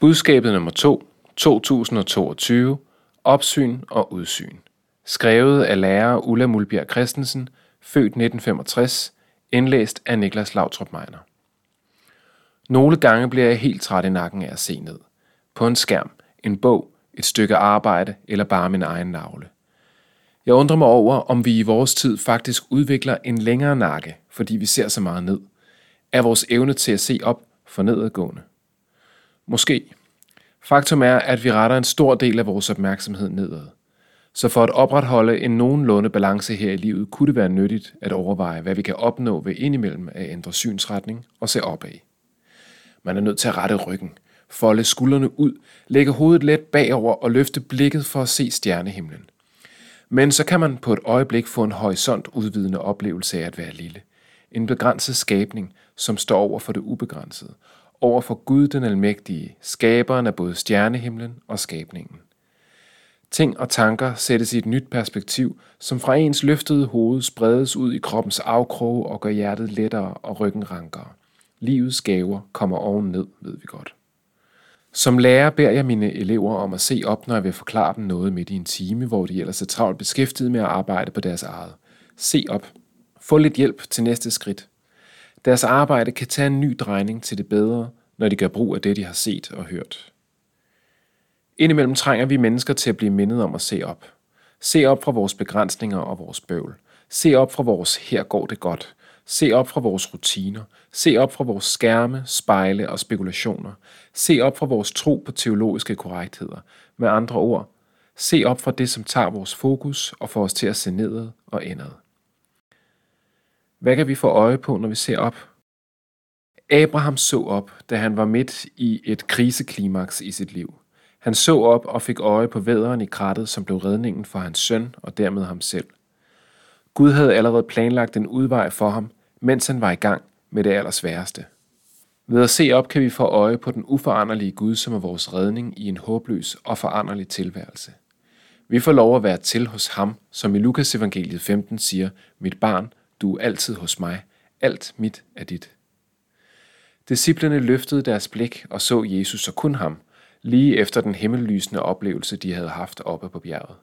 Budskabet nummer 2, 2022, Opsyn og udsyn. Skrevet af lærer Ulla Mulbjerg Christensen, født 1965, indlæst af Niklas Lautrup Meiner. Nogle gange bliver jeg helt træt i nakken af at se ned. På en skærm, en bog, et stykke arbejde eller bare min egen navle. Jeg undrer mig over, om vi i vores tid faktisk udvikler en længere nakke, fordi vi ser så meget ned. Er vores evne til at se op for nedadgående? Måske. Faktum er, at vi retter en stor del af vores opmærksomhed nedad. Så for at opretholde en nogenlunde balance her i livet, kunne det være nyttigt at overveje, hvad vi kan opnå ved indimellem at ændre synsretning og se opad. Man er nødt til at rette ryggen, folde skuldrene ud, lægge hovedet let bagover og løfte blikket for at se stjernehimlen. Men så kan man på et øjeblik få en horisont udvidende oplevelse af at være lille. En begrænset skabning, som står over for det ubegrænsede, over for Gud den Almægtige, skaberen af både stjernehimlen og skabningen. Ting og tanker sættes i et nyt perspektiv, som fra ens løftede hoved spredes ud i kroppens afkroge og gør hjertet lettere og ryggen rankere. Livets gaver kommer oven ned, ved vi godt. Som lærer beder jeg mine elever om at se op, når jeg vil forklare dem noget midt i en time, hvor de ellers er travlt beskæftiget med at arbejde på deres eget. Se op. Få lidt hjælp til næste skridt. Deres arbejde kan tage en ny drejning til det bedre, når de gør brug af det, de har set og hørt. Indimellem trænger vi mennesker til at blive mindet om at se op. Se op fra vores begrænsninger og vores bøvl. Se op fra vores her går det godt. Se op fra vores rutiner. Se op fra vores skærme, spejle og spekulationer. Se op fra vores tro på teologiske korrektheder. Med andre ord, se op fra det, som tager vores fokus og får os til at se nedad og indad. Hvad kan vi få øje på, når vi ser op? Abraham så op, da han var midt i et kriseklimaks i sit liv. Han så op og fik øje på væderen i krattet, som blev redningen for hans søn og dermed ham selv. Gud havde allerede planlagt en udvej for ham, mens han var i gang med det allersværeste. Ved at se op kan vi få øje på den uforanderlige Gud, som er vores redning i en håbløs og foranderlig tilværelse. Vi får lov at være til hos ham, som i Lukas evangeliet 15 siger, mit barn, du er altid hos mig, alt mit er dit. Disciplerne løftede deres blik og så Jesus og kun ham, lige efter den himmellysende oplevelse, de havde haft oppe på bjerget.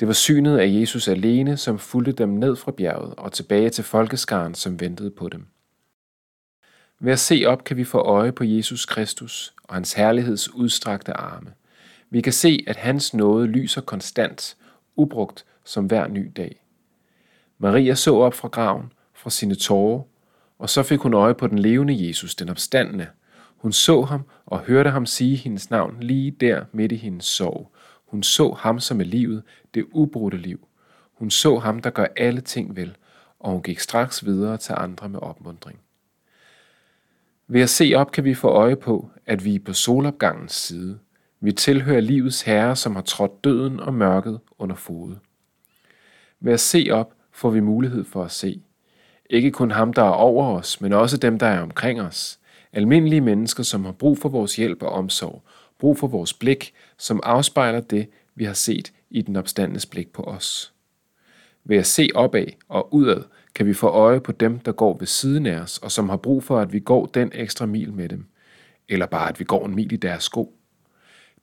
Det var synet af Jesus alene, som fulgte dem ned fra bjerget og tilbage til folkeskaren, som ventede på dem. Ved at se op kan vi få øje på Jesus Kristus og hans herligheds udstrakte arme. Vi kan se, at hans nåde lyser konstant, ubrugt som hver ny dag. Maria så op fra graven, fra sine tårer, og så fik hun øje på den levende Jesus, den opstandende. Hun så ham og hørte ham sige hendes navn lige der midt i hendes sorg. Hun så ham som er livet, det ubrudte liv. Hun så ham, der gør alle ting vel, og hun gik straks videre til andre med opmundring. Ved at se op kan vi få øje på, at vi er på solopgangens side. Vi tilhører livets herre, som har trådt døden og mørket under fod. Ved at se op får vi mulighed for at se. Ikke kun ham, der er over os, men også dem, der er omkring os. Almindelige mennesker, som har brug for vores hjælp og omsorg, brug for vores blik, som afspejler det, vi har set i den opstandes blik på os. Ved at se opad og udad, kan vi få øje på dem, der går ved siden af os, og som har brug for, at vi går den ekstra mil med dem, eller bare at vi går en mil i deres sko.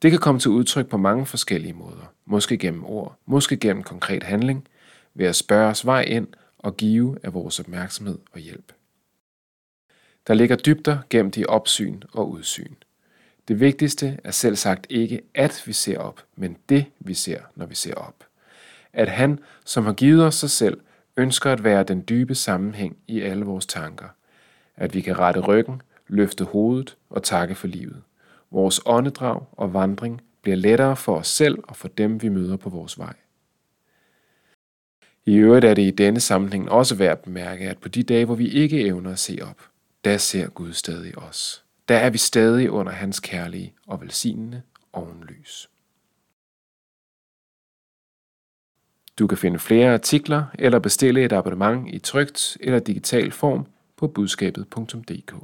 Det kan komme til udtryk på mange forskellige måder, måske gennem ord, måske gennem konkret handling, ved at spørge os vej ind og give af vores opmærksomhed og hjælp. Der ligger dybder gemt i opsyn og udsyn. Det vigtigste er selv sagt ikke, at vi ser op, men det, vi ser, når vi ser op. At han, som har givet os sig selv, ønsker at være den dybe sammenhæng i alle vores tanker. At vi kan rette ryggen, løfte hovedet og takke for livet. Vores åndedrag og vandring bliver lettere for os selv og for dem, vi møder på vores vej. I øvrigt er det i denne sammenhæng også værd at bemærke, at på de dage, hvor vi ikke evner at se op, der ser Gud stadig os. Der er vi stadig under hans kærlige og velsignende ovenlys. Du kan finde flere artikler eller bestille et abonnement i trygt eller digital form på budskabet.dk.